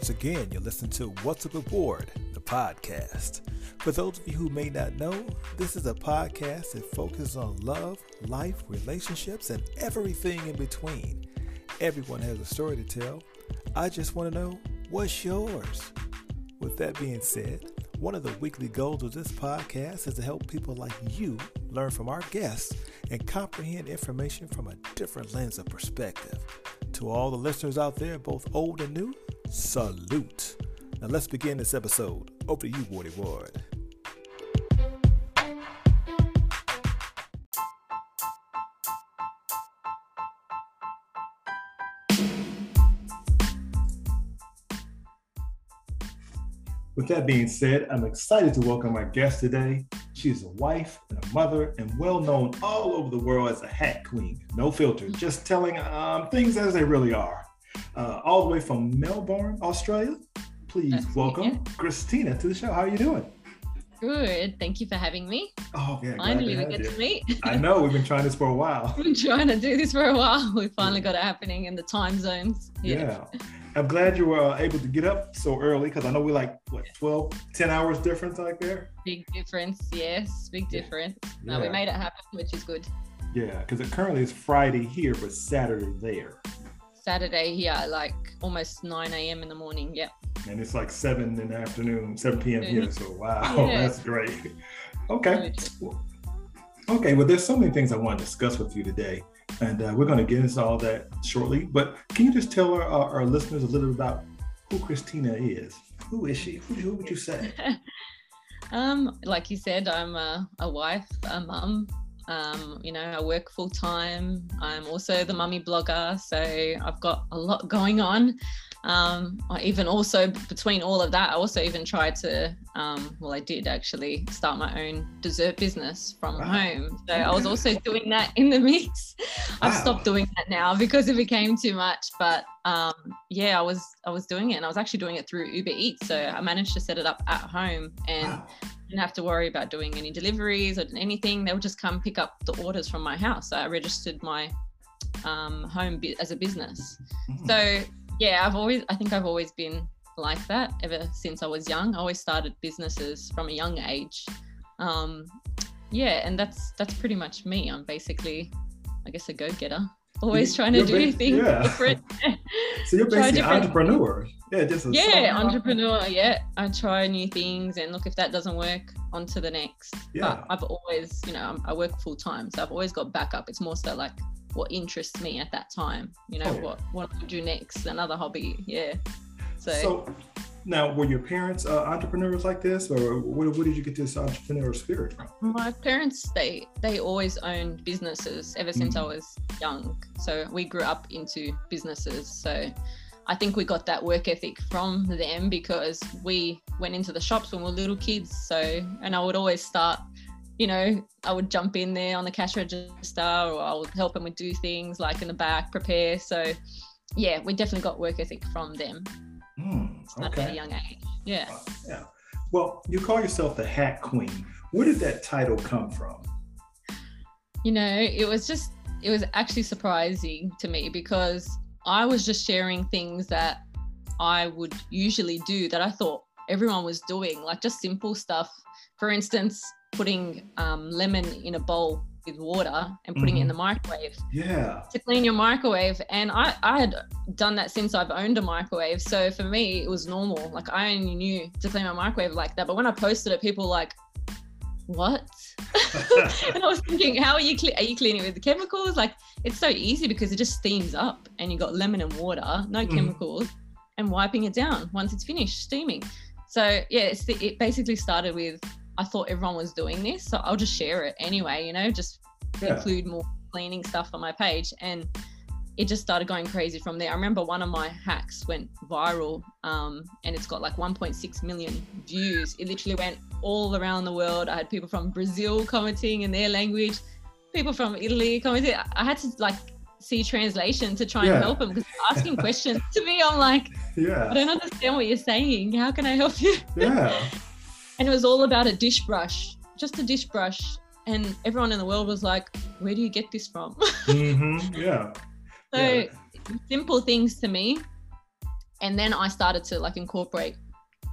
Once again, you're listening to What's Up Aboard, the podcast. For those of you who may not know, this is a podcast that focuses on love, life, relationships, and everything in between. Everyone has a story to tell. I just want to know what's yours. With that being said, one of the weekly goals of this podcast is to help people like you learn from our guests and comprehend information from a different lens of perspective. To all the listeners out there, both old and new, salute. Now let's begin this episode. Over to you, Wardy Ward. With that being said, I'm excited to welcome our guest today. She's a wife and a mother and well known all over the world as a hack queen. No filter, just telling um, things as they really are. Uh, all the way from Melbourne, Australia. Please That's welcome Christina to the show. How are you doing? Good. Thank you for having me. Oh, yeah. Finally, we get you. to meet. I know. We've been trying this for a while. We've been trying to do this for a while. We finally got it happening in the time zones. Yeah. yeah. I'm glad you were able to get up so early because I know we're like, what, 12, 10 hours difference like there? Big difference. Yes. Big difference. Yeah. No, we made it happen, which is good. Yeah. Because it currently is Friday here, but Saturday there. Saturday here, like almost 9 a.m. in the morning. Yep. And it's like 7 in the afternoon, 7 p.m. here. So, wow, yeah. that's great. Okay. Okay. Well, there's so many things I want to discuss with you today. And uh, we're going to get into all that shortly. But can you just tell our, our, listeners a little bit about who Christina is? Who is she? Who, who would you say? um, like you said, I'm a, a wife, a mum. Um, you know, I work full time. I'm also the mummy blogger, so I've got a lot going on. Um, I even also between all of that, I also even tried to, um, well, I did actually start my own dessert business from wow. home. So I was also doing that in the mix. Wow. I've stopped doing that now because it became too much. But um, yeah, I was I was doing it, and I was actually doing it through Uber Eats. So I managed to set it up at home and. Wow. Didn't have to worry about doing any deliveries or anything. They would just come pick up the orders from my house. So I registered my um, home as a business. Mm. So yeah, I've always, I think I've always been like that ever since I was young. I always started businesses from a young age. Um, yeah, and that's that's pretty much me. I'm basically, I guess, a go-getter. Always trying to do things yeah. different. so you're basically an entrepreneur. Yeah, just yeah, entrepreneur. Yeah, I try new things and look if that doesn't work, on to the next. Yeah. But I've always, you know, I work full time, so I've always got backup. It's more so like what interests me at that time. You know, oh, yeah. what what I do next, another hobby. Yeah. So, so now, were your parents uh, entrepreneurs like this, or where, where, did you get this entrepreneurial spirit from? My parents, they they always owned businesses ever since mm-hmm. I was young. So we grew up into businesses. So I think we got that work ethic from them because we went into the shops when we were little kids. So, and I would always start you know, I would jump in there on the cash register or I would help them with do things like in the back, prepare. So yeah, we definitely got work ethic from them. Mm, okay. At a young age. Yeah. Uh, yeah. Well, you call yourself the hack queen. Where did that title come from? You know, it was just it was actually surprising to me because I was just sharing things that I would usually do that I thought everyone was doing, like just simple stuff. For instance, putting um, lemon in a bowl with water and putting mm-hmm. it in the mm-hmm. microwave. Yeah. To clean your microwave. And I, I had done that since I've owned a microwave. So for me, it was normal. Like I only knew to clean my microwave like that. But when I posted it, people were like, what? and I was thinking, how are you, cle- are you cleaning with the chemicals? Like it's so easy because it just steams up and you got lemon and water, no mm. chemicals, and wiping it down once it's finished steaming. So yeah, the, it basically started with I thought everyone was doing this, so I'll just share it anyway. You know, just yeah. include more cleaning stuff on my page, and it just started going crazy from there. I remember one of my hacks went viral, um, and it's got like 1.6 million views. It literally went all around the world. I had people from Brazil commenting in their language, people from Italy commenting. I had to like see translation to try and yeah. help them because asking questions to me. I'm like, yeah, I don't understand what you're saying. How can I help you? Yeah. and it was all about a dish brush, just a dish brush. And everyone in the world was like, "Where do you get this from?" mm-hmm. Yeah. so yeah. simple things to me, and then I started to like incorporate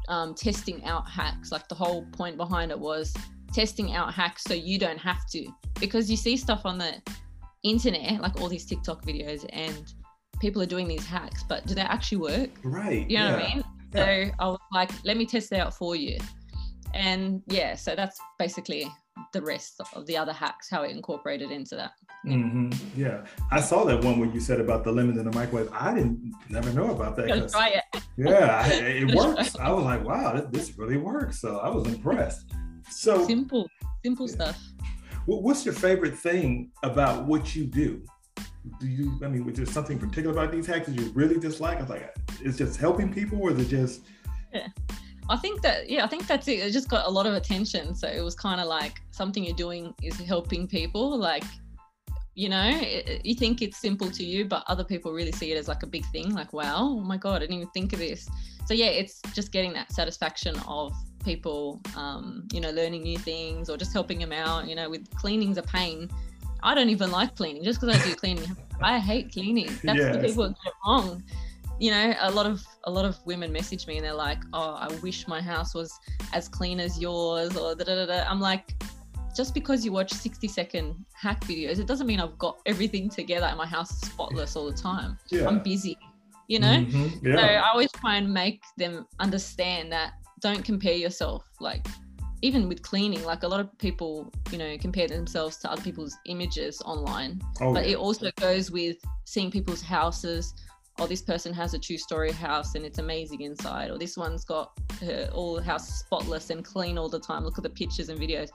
um, testing out hacks. Like the whole point behind it was testing out hacks so you don't have to, because you see stuff on the internet, like all these TikTok videos, and people are doing these hacks, but do they actually work? Right. You know yeah. what I mean? Yeah. So I was like, let me test it out for you. And yeah, so that's basically the rest of the other hacks, how it incorporated into that. hmm Yeah, I saw that one where you said about the lemon in the microwave. I didn't never know about that. Try it. yeah, I- it works. I was like, wow, this, this really works. So I was impressed. So, Simple, simple Yeah. stuff. what's your favorite thing about what you do? Do you? I mean, was there something particular about these hacks that you really dislike? I was like, it's just helping people, or is it just? I think that yeah, I think that's it. It just got a lot of attention. So it was kind of like something you're doing is helping people. Like, you know, it, you think it's simple to you, but other people really see it as like a big thing. Like, wow, oh my god, I didn't even think of this. So yeah, it's just getting that satisfaction of people, um, you know, learning new things or just helping them out. You know, with cleaning's a pain. I don't even like cleaning just because I do cleaning. I hate cleaning. That's the people that get wrong you know a lot of a lot of women message me and they're like oh i wish my house was as clean as yours or da, da, da, da. i'm like just because you watch 60 second hack videos it doesn't mean i've got everything together and my house is spotless all the time Yeah. i'm busy you know Mhm, so i always try and make them understand that don't compare yourself like even with cleaning like a lot of people you know compare themselves to other people's images online oh, but yeah. it also goes with seeing people's houses oh this person has a two story house and it's amazing inside or this one's got her all the house spotless and clean all the time look at the pictures and videos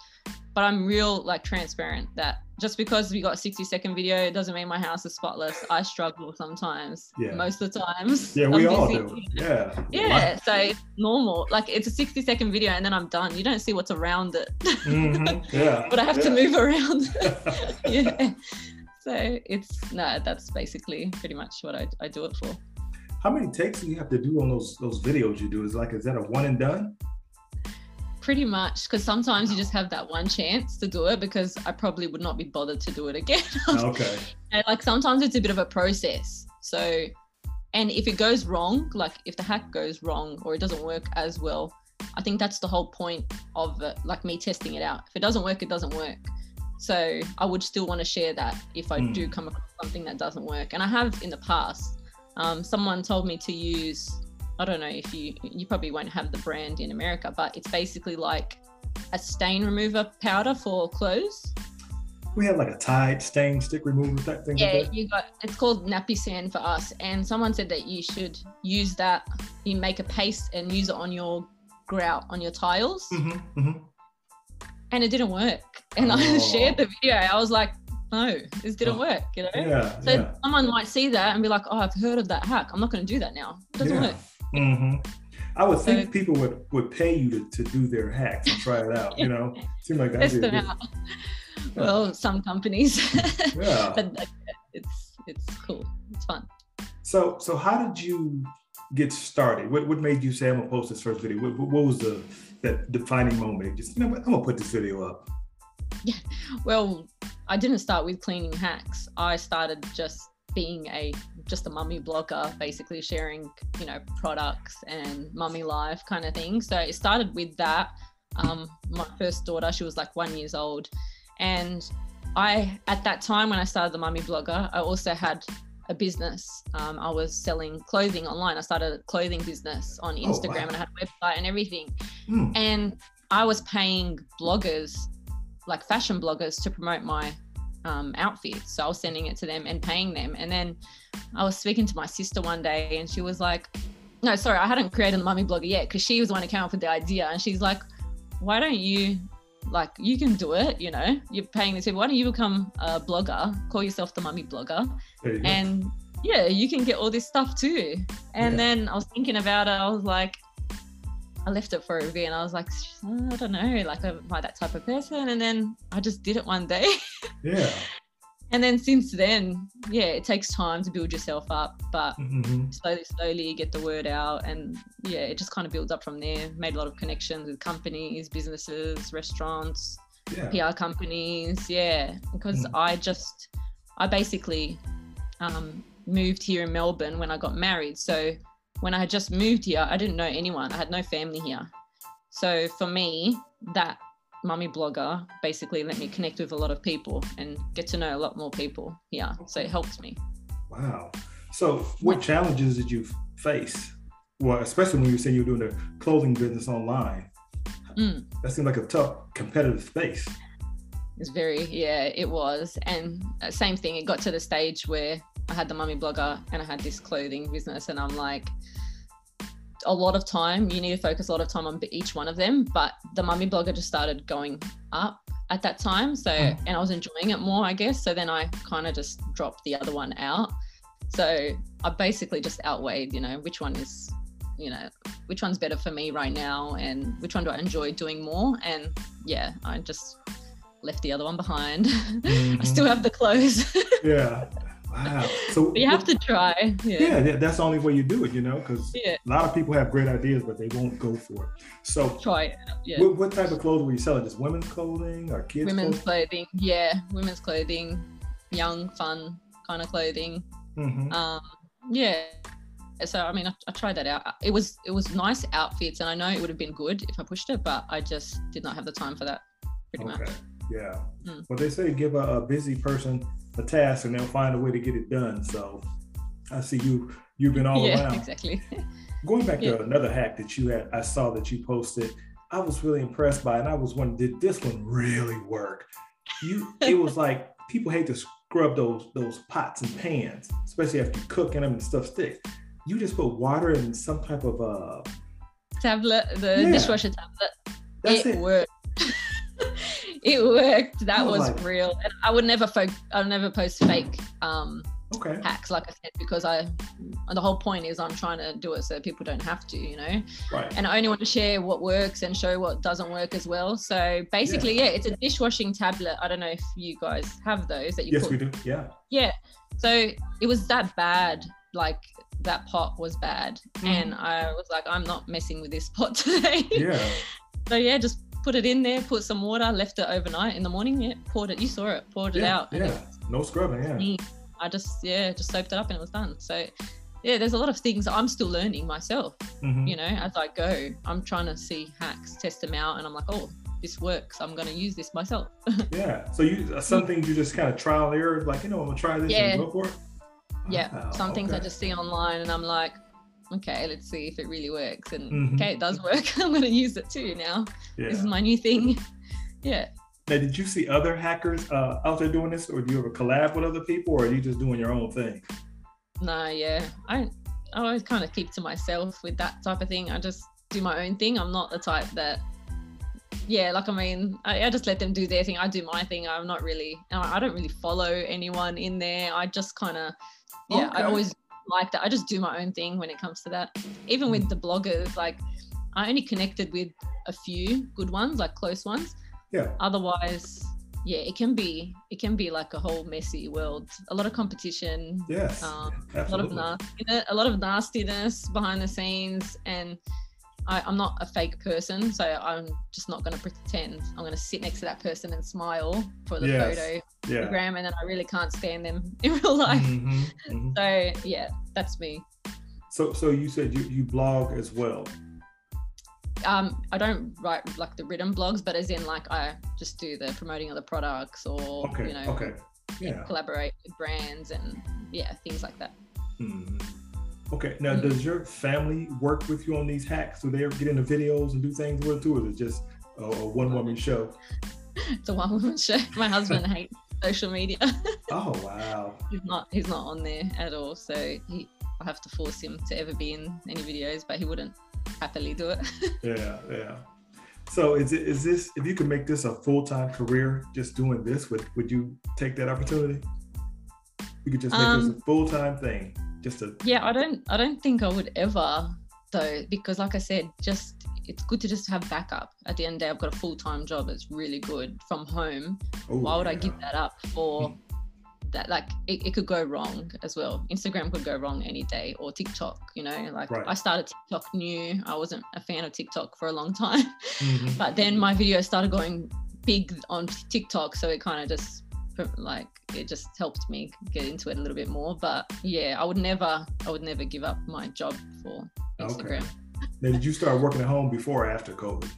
but i'm real like transparent that just because we got a 60 second video it doesn't mean my house is spotless i struggle sometimes Yeah. most of the times yeah, we I'm all busy. do. Yeah. yeah so it's normal like it's a 60 second video and then i'm done you don't see what's around it Mhm, Yeah. but i have to move around yeah. So it's no, that's basically pretty much what I, I do it for. How many takes do you have to do on those those videos you do? Is like, is that a one and done? Pretty much, because sometimes you just have that one chance to do it because I probably would not be bothered to do it again. Oh, okay. And, like sometimes it's a bit of a process. So, and if it goes wrong, like if the hack goes wrong or it doesn't work as well, I think that's the whole point of it, like me testing it out. If it doesn't work, it doesn't work. So I would still want to share that if I Mm. do come across something that doesn't work. And I have in the past. Um, someone told me to use. I don't know if you you probably won't have the brand in America, but it's basically like a stain remover powder for clothes. We have like a Tide stain stick remover type thing. Yeah, Like you got it's called Napisan for us, and someone said that you should use that. You make a paste and use it on your grout on your tiles, Mhm, mhm. And it didn't work. And Oh. I shared the video. I was like, no, this didn't Oh. work. You know. Yeah. So yeah. someone might see that and be like, oh, I've heard of that hack. I'm not going to do that now. It doesn't Yeah. work. hmm I would think people would, would pay you to, to do their hacks and try it out. You know, seem like that'd Test be a them out. Well, some companies. Yeah. but it's it's cool. It's fun. So so how did you get started? What what made you say I'm gonna post this first video? What, what was the that defining moment? Just you know what, I'm gonna put this video up. Yeah. Well, I didn't start with cleaning hacks. I started just being a just a mummy blogger, basically sharing, you know, products and mummy life kind of thing. So it started with that. Um, my first daughter, she was like one years old, and I at that time when I started the mummy blogger, I also had a business. Um, I was selling clothing online. I started a clothing business on Oh, Instagram wow. and I had a website and everything Hmm. and I was paying bloggers, like fashion bloggers, to promote my um, outfits. So I was sending it to them and paying them. And then I was speaking to my sister one day, and she was like, "No, sorry, I hadn't created the mummy blogger yet because she was the one who came up with the idea." And she's like, "Why don't you?" Like you can do it, you know. You're paying this. Why don't you become a blogger? Call yourself the mummy blogger, There you go. and yeah, you can get all this stuff too. And Yeah. then I was thinking about it. I was like, I left it for a bit, and I was like, I don't know, like I am I that type of person? And then I just did it one day, yeah. And then since then, yeah, it takes time to build yourself up, but hmm slowly, slowly you get the word out, and yeah, it just kind of builds up from there. Made a lot of connections with companies, businesses, restaurants, Yeah. PR companies, yeah, because Mm. I just, I basically um, moved here in Melbourne when I got married. So when I had just moved here, I didn't know anyone. I had no family here. So for me, that mummy blogger basically let me connect with a lot of people and get to know a lot more people Yeah, So it helped me. Wow. So what challenges did you face? Well, especially when you say you're doing a clothing business online. Mm. That seemed like a tough competitive space. It's very, yeah, it was. And uh, same thing, it got to the stage where I had the mummy blogger and I had this clothing business, and I'm like, a lot of time, you need to focus a lot of time on each one of them. But the mummy blogger just started going up at that time. So, Mm. and I was enjoying it more, I guess. So then I kind of just dropped the other one out. So I basically just outweighed, you know, which one is, you know, which one's better for me right now and which one do I enjoy doing more. And yeah, I just left the other one behind. I still have the clothes. Yeah. Wow. So but you have to try. Yeah. Yeah, that's the only way you do it, you know, because Yeah. a lot of people have great ideas, but they won't go for it. So, Try it. Yeah. what, what type of clothing were you selling? Just women's clothing or kids' women's clothing? clothing yeah women's clothing young fun kind of clothing Mhm. um yeah so i mean I, I tried that out it was it was nice outfits and i know it would have been good if i pushed it but i just did not have the time for that pretty much Okay. Yeah. Mm. Well, they say give a, a busy person a task and they'll find a way to get it done. So, I see you. You've been all yeah around. exactly Going back Yeah. to another hack that you had, I saw that you posted. I was really impressed by, it, and I was wondering, did this one really work? You, it was like people hate to scrub those those pots and pans, especially after you cook in them and stuff sticks. You just put water in some type of uh. tablet the Yeah. dishwasher tablet That's it, it. worked it worked that I was like- real and i would never fo- i would never post fake um Okay. hacks like i said because i the whole point is i'm trying to do it so people don't have to you know Right. and I only want to share what works and show what doesn't work as well. So basically, yeah, it's a dishwashing tablet. I don't know if you guys have those that you Yes, put. we do. Yeah. Yeah. So it was that bad. Like that pot was bad, Mm-hmm. and I was like, I'm not messing with this pot today. Yeah. so yeah, just put it in there, put some water, left it overnight. In the morning, yeah, poured it. You saw it, poured it out. Yeah. No scrubbing. Yeah. I just yeah, just soaped it up and it was done. So yeah, there's a lot of things I'm still learning myself Mhm. you know as i go i'm trying to see hacks test them out and i'm like oh this works i'm going to use this myself Yeah. So you uh, some things you just kind of trial and error, like you know, I'm gonna try this Yeah. and go for it. yeah Wow, some things i just see online and i'm like okay let's see if it really works. And Mhm. okay it does work. I'm going to use it too now. This is my new thing. Yeah. Now, did you see other hackers uh, out there doing this, or do you ever collab with other people, or are you just doing your own thing? no yeah. I i always kind of keep to myself with that type of thing. I just do my own thing. I'm not the type that yeah like i mean I, I just let them do their thing. I do my thing. I'm not really i I don't really follow anyone in there. I just kind of yeah i always like that i just do my own thing when it comes to that even with the bloggers like i only connected with a few good ones like close ones Yeah. otherwise yeah it can be it can be like a whole messy world a lot of competition Yes. Um, a lot of nastiness, a lot of nastiness behind the scenes, and I, I'm not a fake person, so I'm just not going to pretend. I'm going to sit next to that person and smile for the Yes. photo yeah. program, and then I really can't stand them in real life. Mhm, mhm. So yeah, that's me. So, so you said you, you blog as well. Um, I don't write like the written blogs, but as in like I just do the promoting of the products or Okay. you know okay. Yeah. collaborate with brands and yeah things like that. Mhm. Okay. Now, Mhm. does your family work with you on these hacks? Do they ever get into videos and do things with it too, or is it just a, a one woman show? It's a one woman show. My husband hates social media. Oh wow. he's not he's not on there at all so he i have to force him to ever be in any videos but he wouldn't happily do it Yeah, yeah. So is it is this if you could make this a full time career, just doing this, would would you take that opportunity? You could just make this Um, a full time thing, just to yeah i don't i don't think i would ever though because like i said just it's good to just have backup. At the end of the day i've got a full-time job. That's really good from home. Oh, why would i give that up for that? Like it, it could go wrong as well. Instagram could go wrong any day or tiktok you know? Like Right. i started tiktok new. I wasn't a fan of tiktok for a long time. Mhm. but then my videos started going big on TikTok, so it kind of just like it just helped me get into it a little bit more. But yeah, I would never, I would never give up my job for Instagram. Okay. Now, did you start working at home before or after COVID?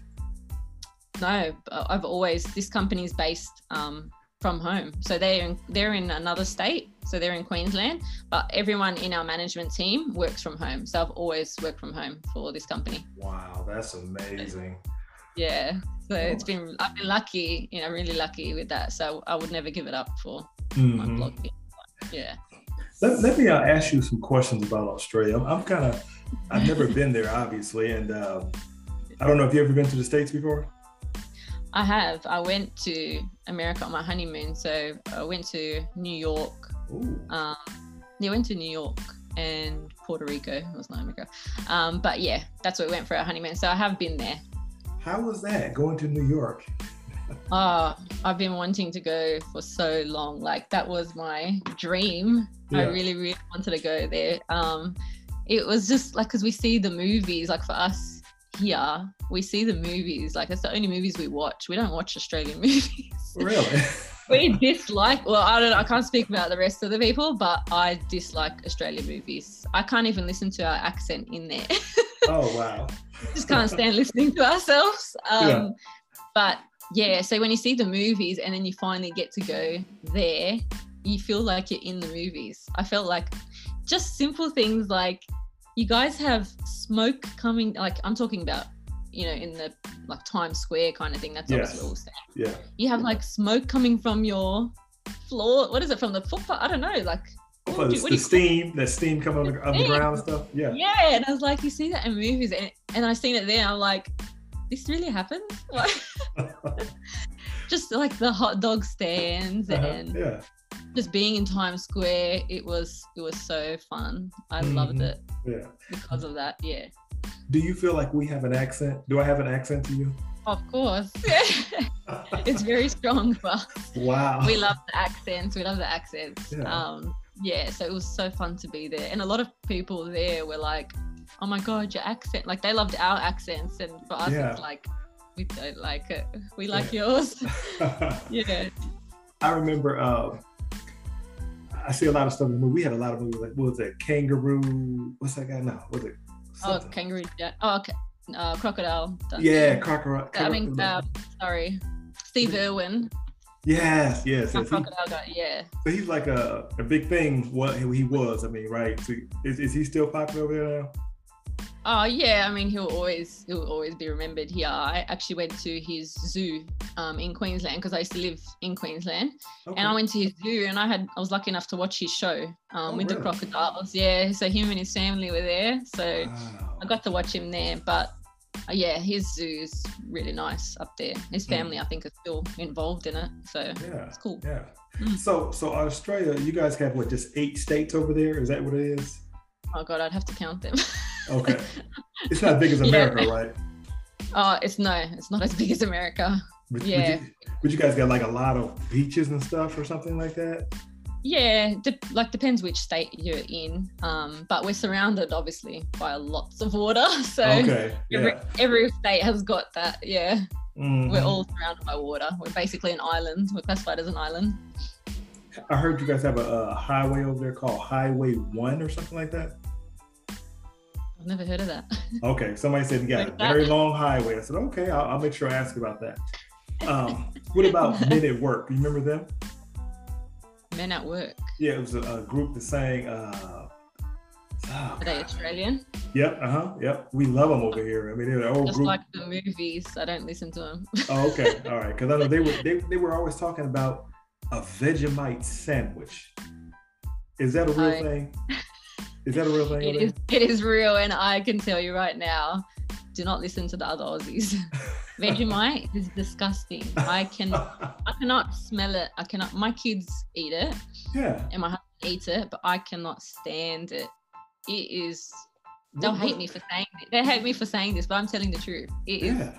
No, I've always. This company is based um, from home, so they're in, they're in another state, so they're in Queensland. But everyone in our management team works from home, so I've always worked from home for this company. Wow, that's amazing. Yeah, so it's been I've been lucky, you know, really lucky with that. So I would never give it up for mm-hmm. my blog. Yeah. Let, let me uh, ask you some questions about Australia. I'm, I'm kind of I've never been there, obviously, and uh, I don't know if you ever been to the states before. I have. I went to America on my honeymoon. So I went to New York. Um, yeah, went to New York and Puerto Rico. It was not America. Um, but yeah, that's where we went for our honeymoon. So I have been there. How was that going to New York? oh, I've been wanting to go for so long. Like that was my dream. Yeah. I really, really wanted to go there. Um, it was just like because we see the movies, like for us here we see the movies like it's the only movies we watch we don't watch australian movies really we dislike well i don't know i can't speak about the rest of the people but i dislike australian movies i can't even listen to our accent in there oh wow. Just can't stand listening to ourselves. Um, yeah. but yeah so when you see the movies and then you finally get to go there you feel like you're in the movies. I felt like just simple things like you guys have smoke coming like i'm talking about you know in the like times square kind of thing. That's yes. obviously all saying. yeah. You have like smoke coming from your floor. What is it from the footpath? I don't know like the, the steam that steam coming on the, ground and stuff yeah yeah and i was like you see that in movies and, and i seen it there i'm like this really happens just like the hot dog stands uh-huh. and yeah just being in Times Square, it was it was so fun. I mm-hmm. loved it. Yeah. Because of that, yeah. Do you feel like we have an accent? Do I have an accent to you? Of course. it's very strong for us. Wow. We love the accents. We love the accents. Yeah. Um, yeah, so it was so fun to be there. And a lot of people there were like, oh my God, your accent. Like they loved our accents. And for us, yeah. it's like, we don't like it. We like yeah. yours. yeah. I remember uh, I see a lot of stuff in the movie. We had a lot of movies like what was it? Kangaroo. What's that guy now? Was it? Something? Oh, Kangaroo. Yeah. Oh, okay. Uh, crocodile. Yeah, crocodile. I mean, uh, sorry, Steve Irwin. Yes, yes, yes. Crocodile guy, yeah. So he's like a, a big thing. What he was, I mean, right? So is, is he still popular over there now? Oh yeah, I mean he'll always he'll always be remembered here. I actually went to his zoo um, in Queensland because I used to live in Queensland, okay. and I went to his zoo and I had I was lucky enough to watch his show um, oh, with really? the crocodiles. Yeah, so him and his family were there, so wow. I got to watch him there. But yeah, his zoo is really nice up there. His hmm. family, mm. I think, is still involved in it, so yeah, it's cool. Yeah. Mm. So so Australia, you guys have what just eight states over there? Is that what it is? Oh god, I'd have to count them. okay, it's not as big as America, yeah. right? Oh, it's no, it's not as big as America. But, yeah. Would you, would you guys get like a lot of beaches and stuff or something like that? Yeah, de- like depends which state you're in. Um, but we're surrounded obviously by lots of water. So okay, yeah. every, every state has got that. Yeah. Mm-hmm. We're all surrounded by water. We're basically an island. We're classified as an island. I heard you guys have a, a highway over there called Highway One or something like that. I've never heard of that. okay, somebody said you got like a very long highway. I said, okay, I'll, I'll, make sure I ask about that. Um, what about Men at Work? You remember them? Men at Work. Yeah, it was a, a group that sang. Uh, oh, Are they Australian? Yep. Uh huh. Yep. We love them over here. I mean, they're old Just group. like the movies. I don't listen to them. oh, okay. All right. Because I know they were they, they were always talking about a Vegemite sandwich. Is that a real I... thing? Is that a real thing? It is. It is real, and I can tell you right now, do not listen to the other Aussies. Vegemite is disgusting. I can, I cannot smell it. I cannot. My kids eat it. Yeah. And my husband eats it, but I cannot stand it. It is. They'll what, hate me for saying it. They hate me for saying this, but I'm telling the truth. It is. Yeah.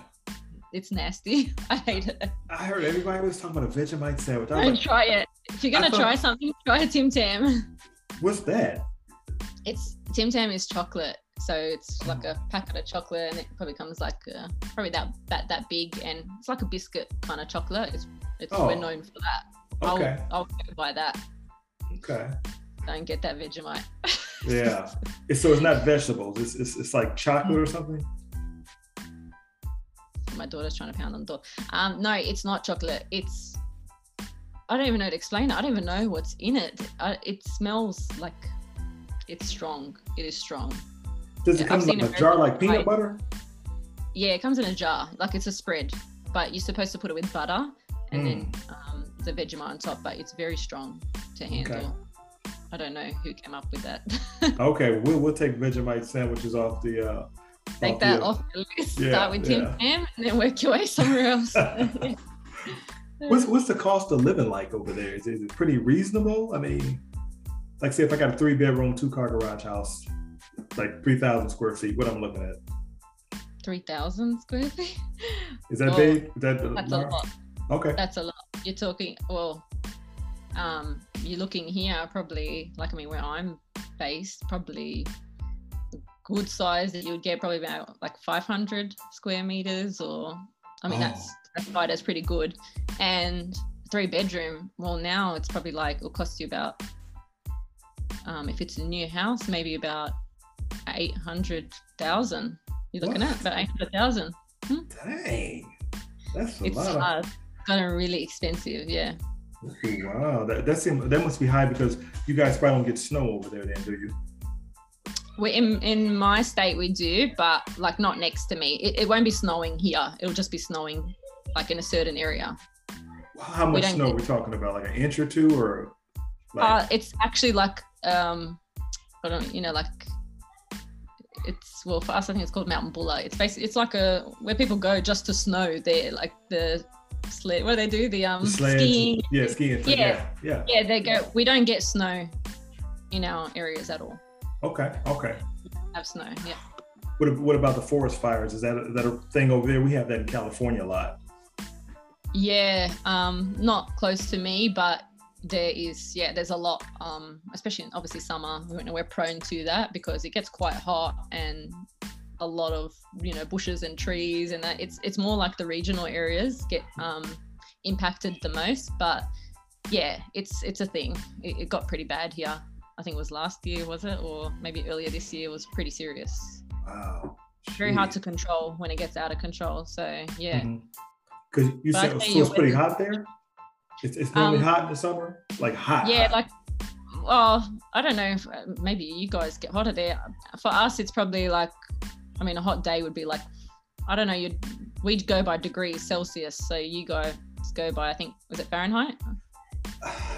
It's nasty. I hate it. I heard everybody was talking about a Vegemite sandwich. I Don't like, try it. If you're gonna thought, try something, try a Tim Tam. What's that? It's Tim Tam is chocolate. So it's like a packet of chocolate, and it probably comes like uh, probably that that that big, and it's like a biscuit kind of chocolate. It's it's oh. we're known for that. Okay. I'll, I'll go by that. Okay. Don't get that Vegemite. Yeah. It's, so it's not vegetables. It's, it's it's like chocolate or something. My daughter's trying to pound on the door. Um, no, it's not chocolate. It's I don't even know how to explain it. I don't even know what's in it. I, it smells like it's strong. It is strong. Does it Yeah, come in a jar like peanut like- butter? Yeah, it comes in a jar. Like it's a spread, but you're supposed to put it with butter and then Mm. um, the Vegemite on top. But it's very strong to handle. I don't know who came up with that. Okay, we'll we'll take Vegemite sandwiches off the. Uh, Take off that the, off the list. Yeah, Start with Tim yeah. Tam and then work your way somewhere else. What's what's the cost of living like over there? Is, is it pretty reasonable? I mean, like say if I got a three bedroom, two car garage house, like three thousand square feet, what I'm looking at? Three thousand square feet. Is that Oh, big? Is that That's a lot. Okay. That's a lot. You're talking well. Um, you're looking here probably like I mean where I'm based, probably good size that you would get probably about like 500 square meters or I mean Oh. that's that's pretty good. And three bedroom, well now it's probably like it'll cost you about um, if it's a new house, maybe about eight hundred thousand. You're looking What? at about eight hundred thousand. Dang, that's a It's lot. Of, uh, kind of really expensive, yeah. Wow, that that seem, that must be high because you guys probably don't get snow over there, then, do you? We in in my state we do, but like not next to me. It, it won't be snowing here. It'll just be snowing like in a certain area. How much don't snow are we talking about? Like an inch or two, or like Uh, it's actually like um, I don't you know like it's well for us I think it's called Mountain Buller. It's basically it's like a where people go just to snow. There like the sled. What do they do? The um the skiing. Yeah, skiing. Yeah, Yeah. yeah. Yeah, they go. We don't get snow in our areas at all. Okay, okay. Have snow. Yeah. What, what about the forest fires? Is that is that a thing over there? We have that in California a lot. Yeah, um, not close to me, but there is, yeah, there's a lot, um, especially in obviously summer. We know we're prone to that because it gets quite hot and a lot of you know bushes and trees and that. It's it's more like the regional areas get um, impacted the most. But yeah, it's it's a thing. It, it got pretty bad here. I think it was last year, was it, or maybe earlier this year? Was pretty serious. Wow. Very hard to control when it gets out of control. So yeah. Because you But I said you it's pretty hot there. It's, it's normally Um, hot in the summer, like hot. yeah hot. like well i don't know if, maybe you guys get hotter there for us it's probably like i mean a hot day would be like i don't know you'd we'd go by degrees celsius so you guys go by i think was it fahrenheit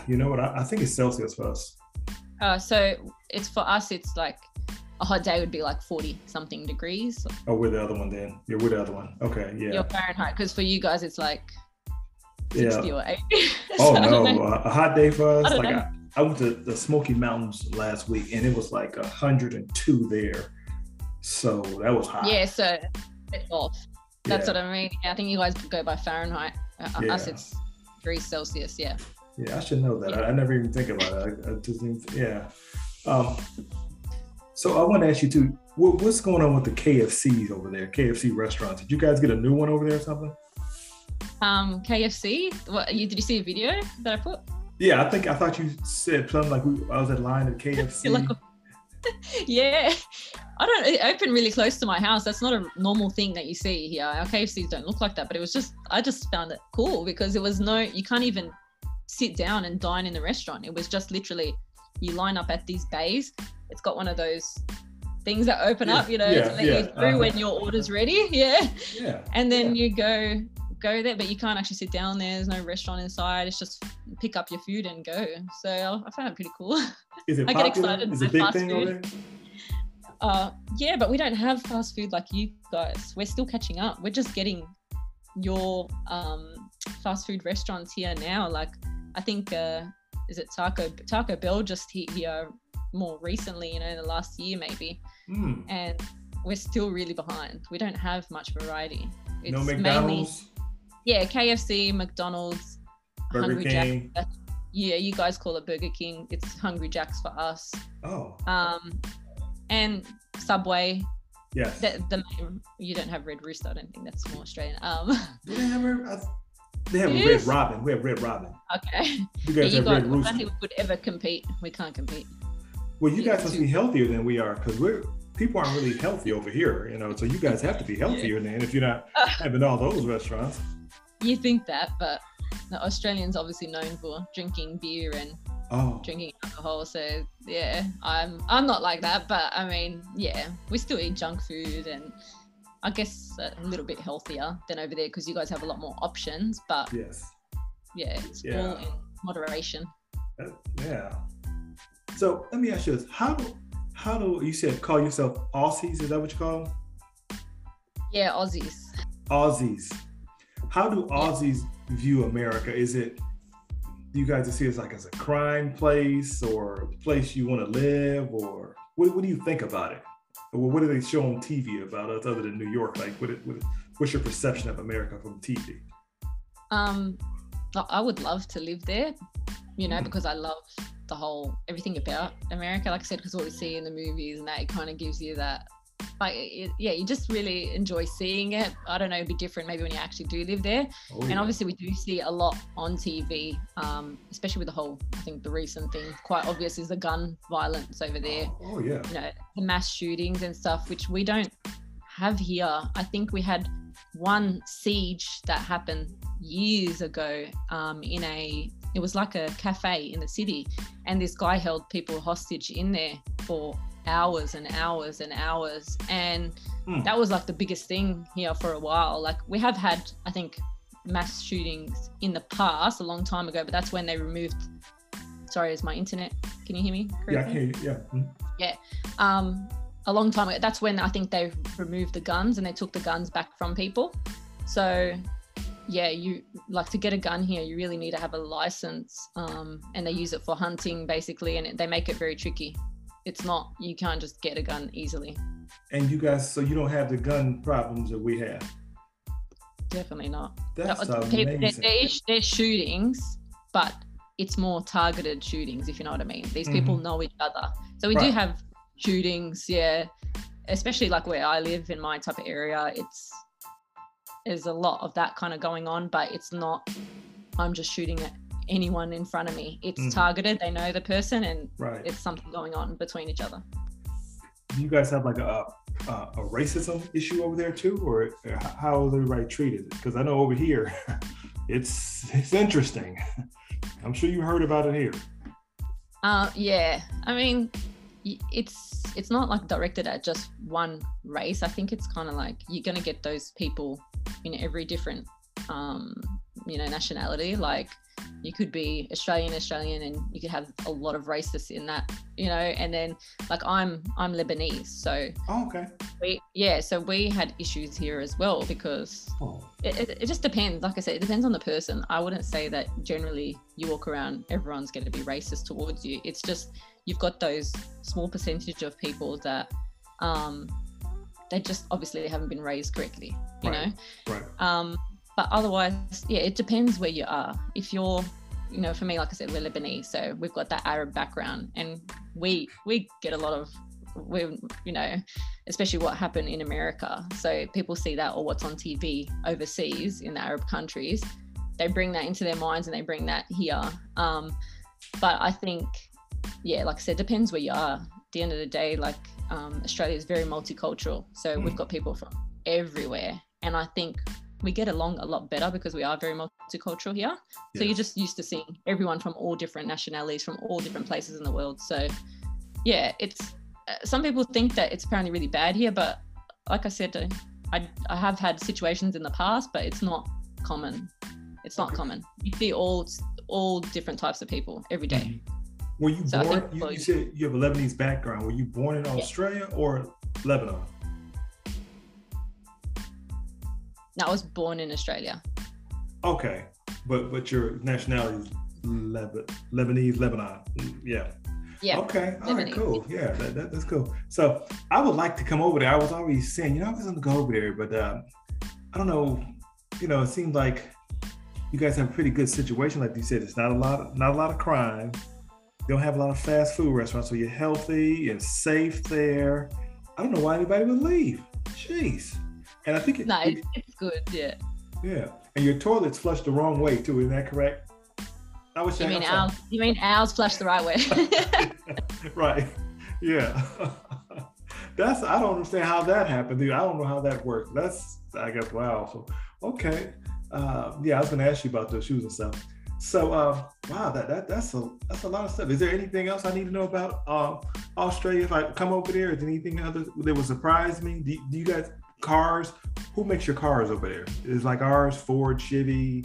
You know what? I, I think it's Celsius for us. uh, so it's for us it's like a hot day would be like 40 something degrees Oh, we're the other one then. Yeah, we're the other one. Okay, yeah. your fahrenheit because for you guys it's like 60 yeah. or 80 Oh So no, uh, a hot day for us. I Like. I, I went to the Smoky Mountains last week, and it was like hundred and two there. So that was hot. yeah so it's off that's yeah. what i mean i think you guys go by fahrenheit uh, us it's degrees celsius yeah Yeah, I should know that. I, I never even think about it. I, I just didn't, yeah. Um, so I want to ask you too. What, what's going on with the KFCs over there? KFC restaurants. Did you guys get a new one over there or something? Um KFC. What you did you see a video that I put? Yeah, I think I thought you said something like we, I was at line at KFC. Like, yeah, I don't. It opened really close to my house. That's not a normal thing that you see here. Our KFCs don't look like that, but it was just I just found it cool because it was no. You can't even sit down and dine in the restaurant. It was just literally you line up at these bays. It's got one of those things that open Yeah, up, you know, yeah, to let yeah, you through uh-huh. when your order's ready. Yeah. yeah. and then you go go there but you can't actually sit down there. There's no restaurant inside. It's just pick up your food and go. So i found it pretty cool. Is it I get excited Is it big fast thing food. uh yeah but we don't have fast food like you guys. We're still catching up. We're just getting your um fast food restaurants here now. Like i think uh is it taco taco bell just hit here more recently you know in the last year maybe. Hmm. and we're still really behind. We don't have much variety. It's No mainly McDonald's, yeah, KFC, McDonald's, Burger Hungry King. Jack. Yeah, you guys call it Burger King. It's Hungry Jacks for us. Oh, Um, and Subway. yes. The, the you don't have Red Rooster. I don't think that's more Australian. Um, Do they have a- I- They have Red Robin. We have Red Robin. Okay. You Yeah, guys you have got, I Red don't Rooster. think we could ever compete. We can't compete. Well, you Yeah, guys must too. be healthier than we are because we're people aren't really healthy over here, you know. So you guys have to be healthier than if you're not having all those restaurants. You think that, but the Australians obviously known for drinking beer and Oh, drinking alcohol. So yeah, I'm I'm not like that, but I mean, yeah, we still eat junk food and I guess a little bit healthier than over there because you guys have a lot more options. But yes, yeah, it's all in moderation. That- yeah. So let me ask you this: How do how do you said call yourself Aussies? Is that what you call them? Yeah, Aussies. Aussies. How do Aussies view America? Is it you guys see it as like as a crime place or a place you want to live, or what, what do you think about it? Or what do they show on TV about us other than New York? Like, what, what what's your perception of America from TV? Um, I- would love to live there, you know, because I love the whole everything about America. Like I said, because what we see in the movies and that it kind of gives you that, like, it, yeah, you just really enjoy seeing it. I don't know, it'd be different maybe when you actually do live there. Oh, And yeah. obviously, we do see a lot on TV, um, especially with the whole. I think the recent thing, quite obvious, is the gun violence over there. Oh yeah. You know, the mass shootings and stuff, which we don't have here. I think we had one siege that happened years ago um, in a. It was like a cafe in the city, and this guy held people hostage in there for hours and hours and hours, and Hmm. that was like the biggest thing here for a while. Like we have had, I think, mass shootings in the past a long time ago, but that's when they removed. Sorry, is my internet? Can you hear me? Yeah, I correctly? can. Yeah. Mm. um, a long time ago. That's when I think they removed the guns and they took the guns back from people. So, yeah, you like to get a gun here, you really need to have a license, um, and they use it for hunting basically, and it, they make it very tricky. It's not you can't just get a gun easily. And you guys, so you don't have the gun problems that we have. Definitely not. That's Uh, people- there- amazing. there is- there's shootings, but it's more targeted shootings, if you know what I mean. These people know each other. So we do Mm-hmm. Have shootings, yeah. Especially like where I live in my type of area, it's there's a lot of that kind of going on, but it's not I'm just shooting at anyone in front of me. It's Mhm. targeted, they know the person and Right. it's something going on between each other. Do you guys have like a, a, a racism issue over there too, or h- how is everybody treated? Because I know over here, it's it's interesting. I'm sure you heard about it here. Uh, yeah, I mean, it's it's not like directed at just one race. I think it's kind of like you're gonna get those people in every different, um, you know, nationality. Like you could be Australian, Australian, and you could have a lot of racists in that, you know. And then like I'm I'm Lebanese, so Oh, okay. we yeah, so we had issues here as well because Oh, it, it, it just depends. Like I said, it depends on the person. I wouldn't say that generally you walk around, everyone's going to be racist towards you. It's just you've got those small percentage of people that um, they just obviously haven't been raised correctly, you Right. know. right. Um, but otherwise, yeah, it depends where you are. If you're, you know, for me, like I said, we're Lebanese, so we've got that Arab background, and we we get a lot of, we you know, especially what happened in America. So people see that or what's on TV overseas in the Arab countries, they bring that into their minds and they bring that here. Um, but I think, yeah, like I said, depends where you are. At the end of the day, like um, Australia is very multicultural, so we've Mm. got people from everywhere, and I think we get along a lot better because we are very multicultural here. So you're just used to seeing everyone from all different nationalities from all different places in the world. So yeah, it's uh, some people think that it's apparently really bad here, but like I said, uh, I I have had situations in the past, but it's not common. It's not Okay. common. You see all all different types of people every day. Were you So born? You, you said you have a Lebanese background. Were you born in Australia or Lebanon? I was born in Australia. Okay, but but your nationality is Leb- Lebanese, Lebanon. Yeah. Yeah. Okay. All right. Lebanese. Cool. Yeah, that, that, that's cool. So I would like to come over there. I was always saying, you know, I was going to go over there, but um, I don't know. You know, it seems like you guys have a pretty good situation. Like you said, it's not a lot, of, not a lot of crime. You don't have a lot of fast food restaurants, so you're healthy and safe there. I don't know why anybody would leave. Jeez. And I think it, No, it- it's, it's good. Yeah. yeah. And your toilet's flushed the wrong way too. Isn't that correct? I was you mean ours? You mean ours flushed the right way? right. Yeah. That's I don't understand how that happened, dude. I don't know how that works. That's I guess wow. So okay. Uh, yeah, I was gonna ask you about those shoes and stuff. So uh, wow, that, that that's a that's a lot of stuff. Is there anything else I need to know about uh, Australia if I come over there? Is there anything other that would surprise me? Do, do you guys cars? Who makes your cars over there? Is like ours, Ford, Chevy,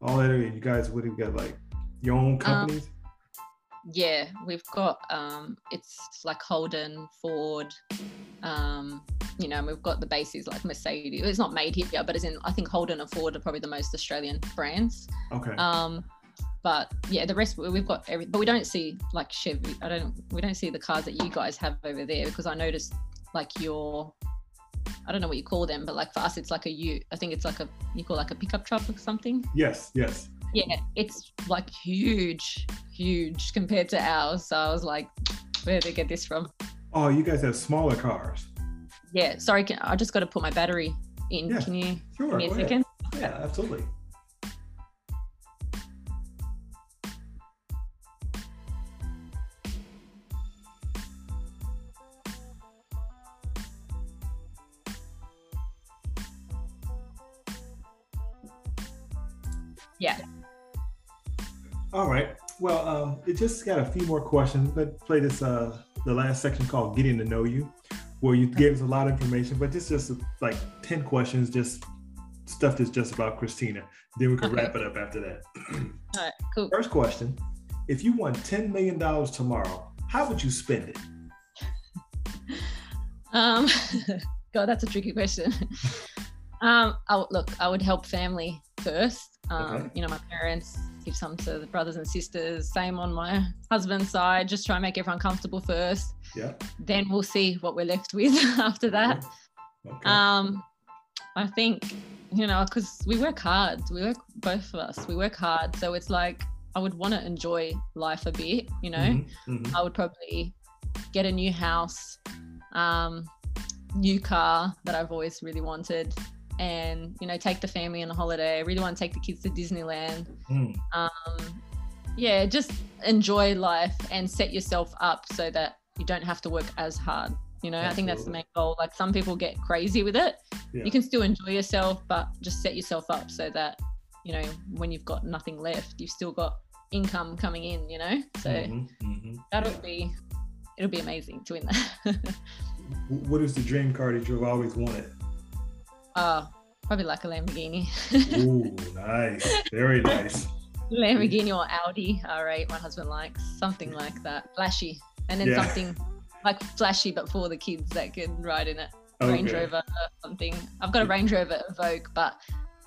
all that area. You guys, what do you got? Like your own um, companies? Um, yeah, we've got um, it's like Holden, Ford, um, you know, we've got the bases like Mercedes. It's not made here, but it's in. I think Holden and Ford are probably the most Australian brands. Okay. Um, but yeah, the rest we've got every, but we don't see like Chevy. I don't. We don't see the cars that you guys have over there because I noticed like your I don't know what you call them, but like for us, it's like a U. I think it's like a you call like a pickup truck or something. Yes, yes. Yeah, it's like huge, huge compared to ours. So I was like, where did they get this from? Oh, you guys have smaller cars. Yeah. Sorry, can, I just got to put my battery in. Yeah, can you sure, give me a second? Yeah, absolutely. Well, um, it just got a few more questions. Let's play this uh, the last section called "Getting to Know You," where you gave us a lot of information, but this just like ten questions, just stuff that's just about Christina. Then we can okay. wrap it up after that. All right. Cool. First question: If you won ten million dollars tomorrow, how would you spend it? Um, God, that's a tricky question. um, I, look, I would help family first. Um, okay. You know, my parents give some to the brothers and sisters. Same on my husband's side. Just try and make everyone comfortable first. Yeah. Then we'll see what we're left with after that. Okay. Um, I think you know because we work hard. We work both of us. We work hard. So it's like I would want to enjoy life a bit. You know, mm-hmm. Mm-hmm. I would probably get a new house, um, new car that I've always really wanted and you know take the family on a holiday. I really want to take the kids to Disneyland. Mm. Um, yeah, just enjoy life and set yourself up so that you don't have to work as hard. You know, Absolutely. I think that's the main goal. Like some people get crazy with it. Yeah. You can still enjoy yourself, but just set yourself up so that you know when you've got nothing left, you've still got income coming in. You know, so mm-hmm, mm-hmm. that'll yeah. be it'll be amazing to win that. what is the dream car that you've always wanted? Uh, probably like a Lamborghini. Ooh, nice. Very nice. Lamborghini or Audi R8, my husband likes something like that. Flashy. And then yeah. something like flashy, but for the kids that can ride in it. Okay. Range Rover or something. I've got a Range Rover Evoque, but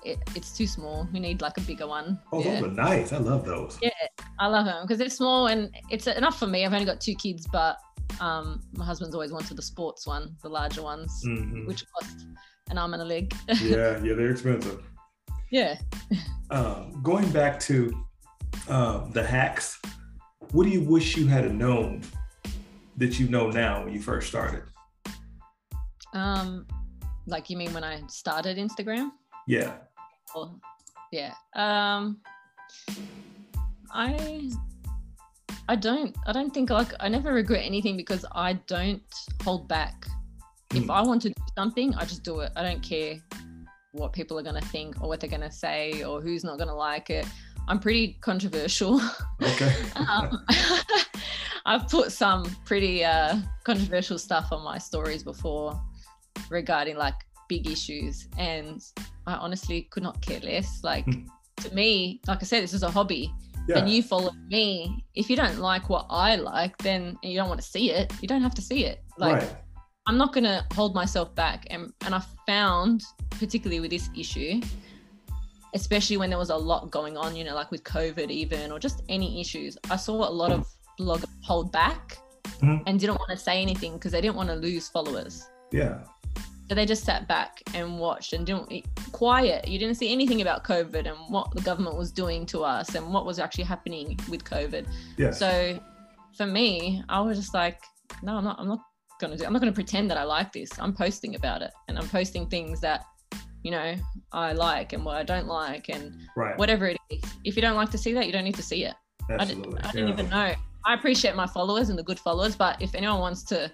it, it's too small. We need like a bigger one. Oh, yeah. those are nice. I love those. Yeah, I love them because they're small and it's enough for me. I've only got two kids, but um, my husband's always wanted the sports one, the larger ones, mm-hmm. which cost an arm and a leg. yeah, yeah, they're expensive. Yeah. um, going back to um, the hacks, what do you wish you had known that you know now when you first started? Um, like you mean when I started Instagram? Yeah. Or, yeah. Um, I I don't I don't think like I never regret anything because I don't hold back if. I want to do something, I just do it. I don't care what people are going to think or what they're going to say or who's not going to like it. I'm pretty controversial. Okay. um, I've put some pretty uh, controversial stuff on my stories before regarding like big issues, and I honestly could not care less. Like hmm. to me, like I said, this is a hobby. Yeah. And you follow me. If you don't like what I like, then you don't want to see it. You don't have to see it. Like right. I'm not going to hold myself back. And, and I found, particularly with this issue, especially when there was a lot going on, you know, like with COVID, even, or just any issues, I saw a lot of bloggers hold back mm-hmm. and didn't want to say anything because they didn't want to lose followers. Yeah. So they just sat back and watched and didn't quiet. You didn't see anything about COVID and what the government was doing to us and what was actually happening with COVID. Yeah. So for me, I was just like, no, I'm not. I'm not going to do. I'm not going to pretend that I like this. I'm posting about it and I'm posting things that you know I like and what I don't like and Right. whatever it is. If you don't like to see that, you don't need to see it. I Absolutely. didn't, I didn't yeah. even know. I appreciate my followers and the good followers, but if anyone wants to,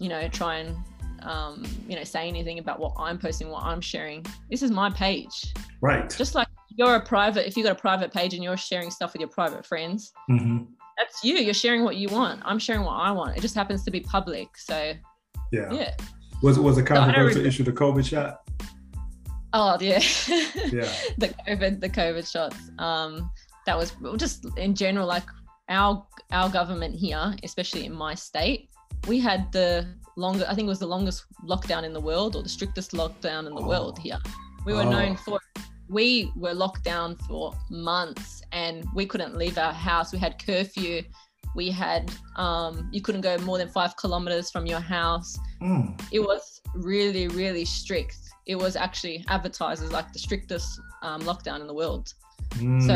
you know, try and um, you know, say anything about what I'm posting, what I'm sharing, this is my page. Right. Just like you're a private, if you got a private page and you're sharing stuff with your private friends, hmm that's you. You're sharing what you want. I'm sharing what I want. It just happens to be public. So Yeah. yeah. Was was a controversial really- issue the COVID shot? Oh yeah. Yeah. the COVID, the COVID shots. Um, that was just in general, like our our government here, especially in my state, we had the longer. I think it was the longest lockdown in the world, or the strictest lockdown in the world Oh. here. We were Oh. known for. We were locked down for months, and we couldn't leave our house. We had curfew. We had um, you couldn't go more than five kilometers from your house Mm. it was really really strict it was actually advertised as like the strictest um, lockdown in the world Mm.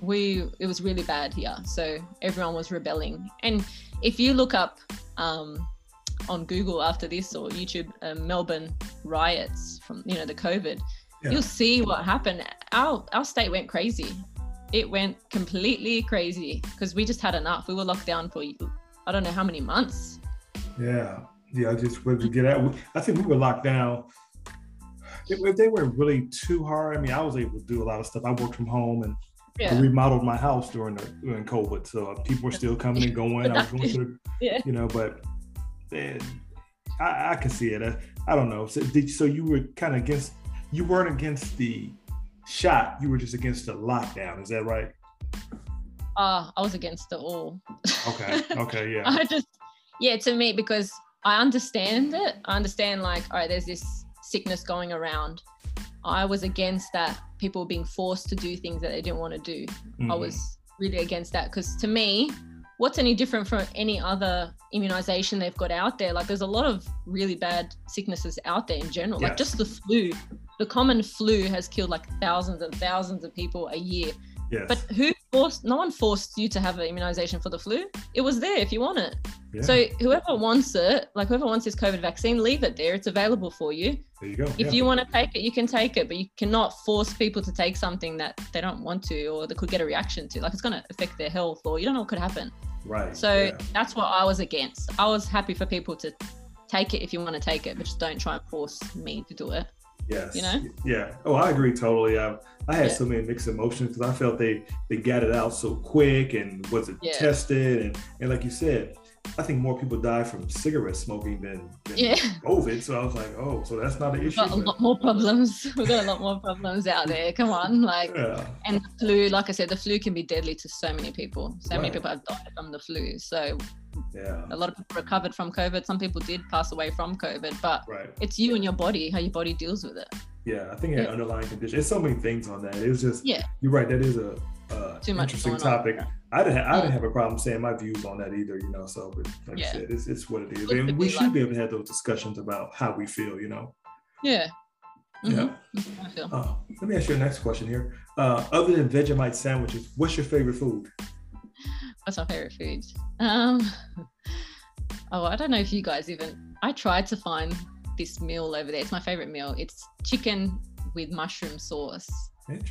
we it was really bad here so everyone was rebelling and if you look up um, on google after this or youtube uh, melbourne riots from you know the covid Yeah. you'll see what happened our our state went crazy it went completely crazy because we just had enough we were locked down for i don't know how many months Yeah, yeah. I just wanted to get out. I think we were locked down. If, they weren't really too hard, I mean, I was able to do a lot of stuff. I worked from home and yeah remodeled my house during the during COVID, so people were still coming and going. I was going to, Yeah. you know, but man, I, I can see it. I, I don't know. So, did, so you were kind of against. You weren't against the shot. You were just against the lockdown. Is that right? uh, i was against it all Okay. Okay. Yeah. I just, yeah, to me, because I understand it. I understand, like, all right, there's this sickness going around. I was against that people being forced to do things that they didn't want to do. I Mhm. was really against that because to me, what's any different from any other immunization they've got out there? Like, there's a lot of really bad sicknesses out there in general. Like, just the flu, the common flu has killed like thousands and thousands of people a year. Yes. But who forced? No one forced you to have an immunization for the flu. It was there if you want it. yeah. So whoever wants it, like whoever wants this COVID vaccine, leave it there. It's available for you. there you go. If yeah. you want to take it, you can take it, but you cannot force people to take something that they don't want to or they could get a reaction to. Like it's going to affect their health or you don't know what could happen. right. So yeah. that's what I was against. I was happy for people to take it if you want to take it, but just don't try and force me to do it. Yes. you know? Yeah. Oh, I agree totally. I, I had Yeah. so many mixed emotions because I felt they they got it out so quick and was it Yeah. tested and and like you said, I think more people die from cigarette smoking than, than Yeah. COVID. So I was like, oh, so that's not an We've issue. got a lot more problems. We've got a lot more problems out there. Come on. Like, yeah. and the flu, like I said, the flu can be deadly to so many people. So many people have died from the flu. So Yeah. a lot of people recovered from COVID. Some people did pass away from COVID, but Right. it's you and your body, how your body deals with it. Yeah. I think it had Yeah. underlying conditions. There's so many things on that. It was just Yeah. You're right. That is a uh, Too much interesting topic. I didn't. I didn't have a problem saying my views on that either. You know. So, but like Yeah. I said, it's, it's what it is, and we should like- be able to have those discussions about how we feel. You know. Yeah. Yeah. Mhm. How I feel. Uh, let me ask you a next question here. Uh, other than Vegemite sandwiches, what's your favorite food? What's my favorite food? Um, oh, I don't know if you guys even. I tried to find this meal over there. It's my favorite meal. It's chicken with mushroom sauce.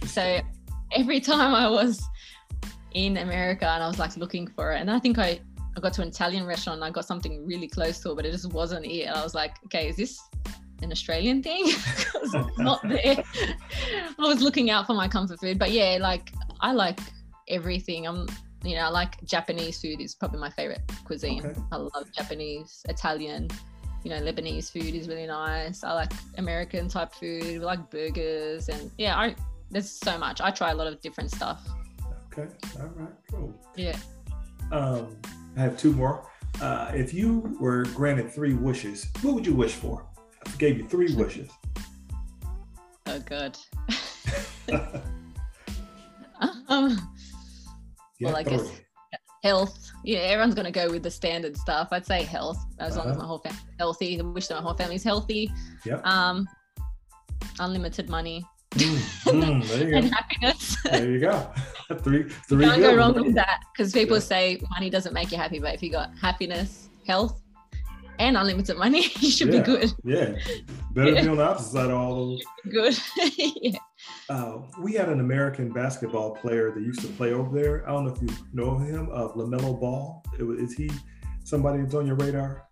So every time I was in America and I was like looking for it, and I think I, I got to an Italian restaurant and I got something really close to it, but it just wasn't it. And I was like, okay, is this an Australian thing? 'Cause it's not there. I was looking out for my comfort food, but yeah, like I like everything. I'm, you know, I like Japanese food is probably my favorite cuisine. Okay. I love Japanese, Italian. You know, Lebanese food is really nice. I like American type food. We like burgers, and yeah, I there's so much. I try a lot of different stuff. Okay. All right. Cool. Yeah. Um, I have two more. Uh, if you were granted three wishes, what would you wish for? I gave you three wishes. Oh god. um, Yeah, Well, I guess- three. Yeah, everyone's gonna go with the standard stuff. I'd say health, as long as Uh-huh. my whole family's healthy. I wish that my whole family's healthy. Yep. Um, unlimited money Mm, mm, there you and go. happiness. There you go. three, three. Can't go wrong with that because people Yeah. say money doesn't make you happy, but if you got happiness, health, and unlimited money, you should Yeah. be good. Yeah, Better be on the opposite side of all those. Good. yeah. Uh, we had an American basketball player that used to play over there. I don't know if you know him, uh, LaMelo Ball. Is he somebody that's on your radar?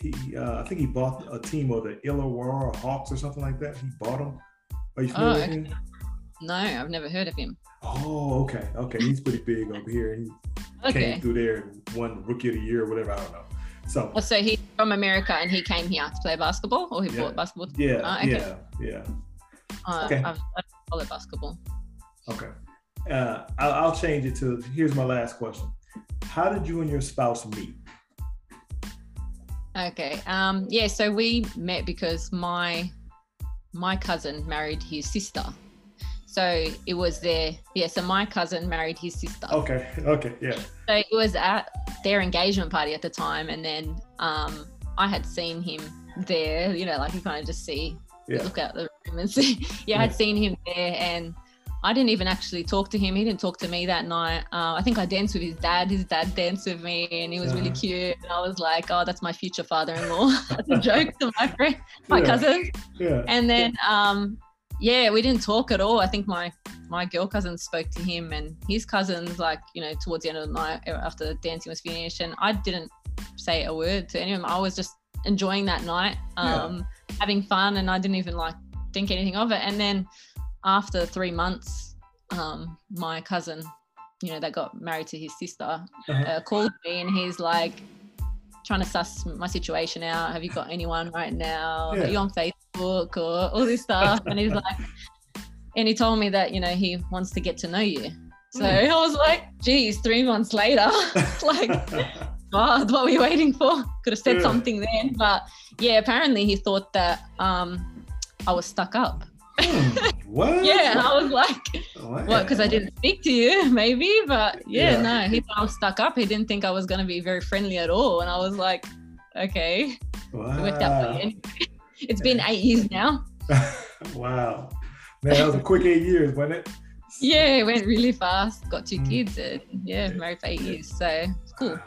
He, uh, I think he bought a team of the Illawarra Hawks or something like that. He bought them. Are you familiar Oh, with okay. him? No, I've never heard of him. Oh, okay, okay. He's pretty big over here. He Okay. came through there and won Rookie of the Year or whatever. I don't know. So Oh, so he's from America and he came here to play basketball, or he Yeah. bought basketball. yeah, Ah, okay. yeah, yeah. Uh, Okay. I've, I follow basketball. Okay. Uh, I'll, I'll change it to here's my last question. How did you and your spouse meet? Okay. Um. Yeah. So we met because my my cousin married his sister. So it was there. yeah. So my cousin married his sister. Okay, okay, yeah. So it was at their engagement party at the time, and then um I had seen him there. You know, like you kind of just see Yeah. look out the room and see. Yeah, I'd seen him there, and I didn't even actually talk to him. He didn't talk to me that night. Uh, I think I danced with his dad. His dad danced with me, and he was really Uh-huh. cute. And I was like, "Oh, that's my future father-in-law." that's a joke to my friend, my Yeah. cousin. Yeah. And then, um, yeah, we didn't talk at all. I think my my girl cousin spoke to him, and his cousins, like you know, towards the end of the night after the dancing was finished, and I didn't say a word to any of them. I was just enjoying that night, Yeah. um, having fun, and I didn't even like think anything of it. And then after three months, um, my cousin, you know, that got married to his sister, Uh-huh. uh, called me, and he's like trying to suss my situation out. Have you got anyone right now? Yeah. Are you on Facebook or all this stuff? and he's like, and he told me that you know he wants to get to know you. So Hmm. I was like, geez, three months later, like, God, what were you waiting for? Could have said Yeah. something then. But yeah, apparently he thought that um, I was stuck up. Hmm, what? Yeah, I was like, what? Because I didn't speak to you, maybe. But yeah, Yeah. no, he thought I was stuck up. He didn't think I was going to be very friendly at all. And I was like, okay, it worked out for Wow. you. It's been eight years now. wow. Man, that was a quick eight years, wasn't it? Yeah, it went really fast. Got two Mm. kids. And yeah, married for eight years. So it's cool. Wow.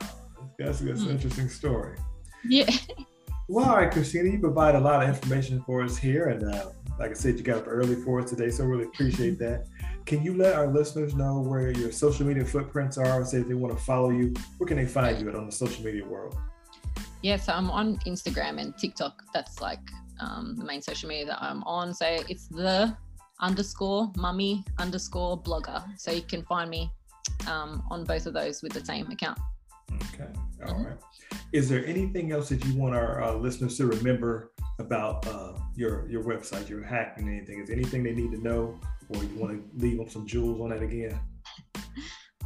That's, that's an Hmm. interesting story. Yeah. Well, all right, Christina, you provide a lot of information for us here. And uh, like I said, you got up early for us today, so really appreciate that. Can you let our listeners know where your social media footprints are? Say if they want to follow you, where can they find you at on the social media world? Yeah, so I'm on Instagram and TikTok. That's like um, the main social media that I'm on. So it's the underscore mummy underscore blogger. So you can find me um, on both of those with the same account. Okay. All Mhm. right. Is there anything else that you want our uh, listeners to remember about uh, your your website, your hacking, and anything? Is there anything they need to know, or you want to leave them some jewels on that again?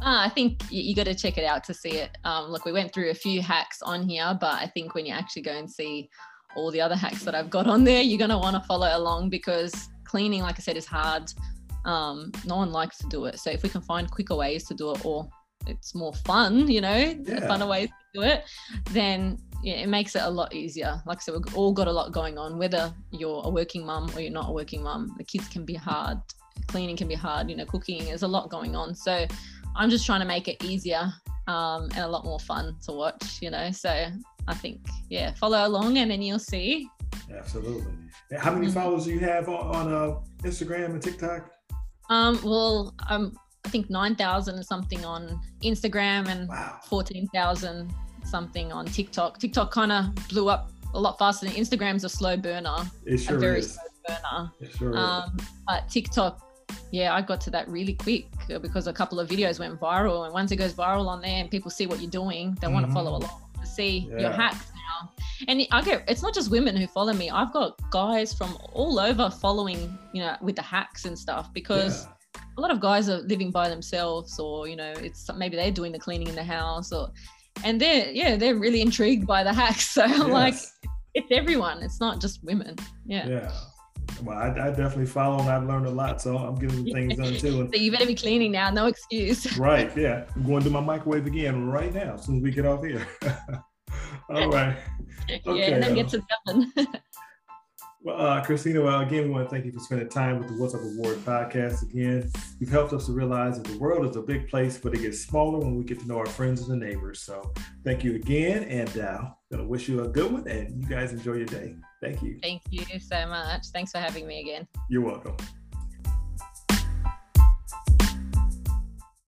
Uh, I think you, you got to check it out to see it. Um, look, we went through a few hacks on here, but I think when you actually go and see all the other hacks that I've got on there, you're going to want to follow along because cleaning, like I said, is hard. Um, no one likes to do it. So if we can find quicker ways to do it or it's more fun, you know, Yeah. funner ways to do it, then yeah, it makes it a lot easier. Like I said, we've all got a lot going on, whether you're a working mum or you're not a working mum. The kids can be hard, cleaning can be hard, you know, cooking, there's a lot going on. So I'm just trying to make it easier um, and a lot more fun to watch, you know. So I think, yeah, follow along and then you'll see. Absolutely. How many Mhm. followers do you have on, on uh, Instagram and TikTok? Um, well, um, I think 9,000 or something on Instagram and Wow. 14,000 something on TikTok. TikTok kind of blew up a lot faster than Instagram's a slow burner, It sure a very is. slow burner. It sure is. Um, but TikTok, yeah, I got to that really quick because a couple of videos went viral. And once it goes viral on there and people see what you're doing, they want Mhm. to follow along to see Yeah. your hacks now. And I get it's not just women who follow me. I've got guys from all over following, you know, with the hacks and stuff because Yeah. A lot of guys are living by themselves or you know it's maybe they're doing the cleaning in the house or and they're yeah they're really intrigued by the hacks so i'm like it's everyone it's not just women yeah, Yeah. Well, I, I definitely follow and I've learned a lot, so I'm getting things done too. And so you better be cleaning now no excuse Right, yeah. I'm going to my microwave again right now as soon as we get off here. All right. yeah and then get to uh, seven Well, uh, Christina, well, again, we want to thank you for spending time with the What's Up Award podcast. Again, you've helped us to realize that the world is a big place, but it gets smaller when we get to know our friends and the neighbors. So thank you again. And uh, going to wish you a good one, and you guys enjoy your day. Thank Thank you. Thank you so much. Thanks for having me again. You're welcome.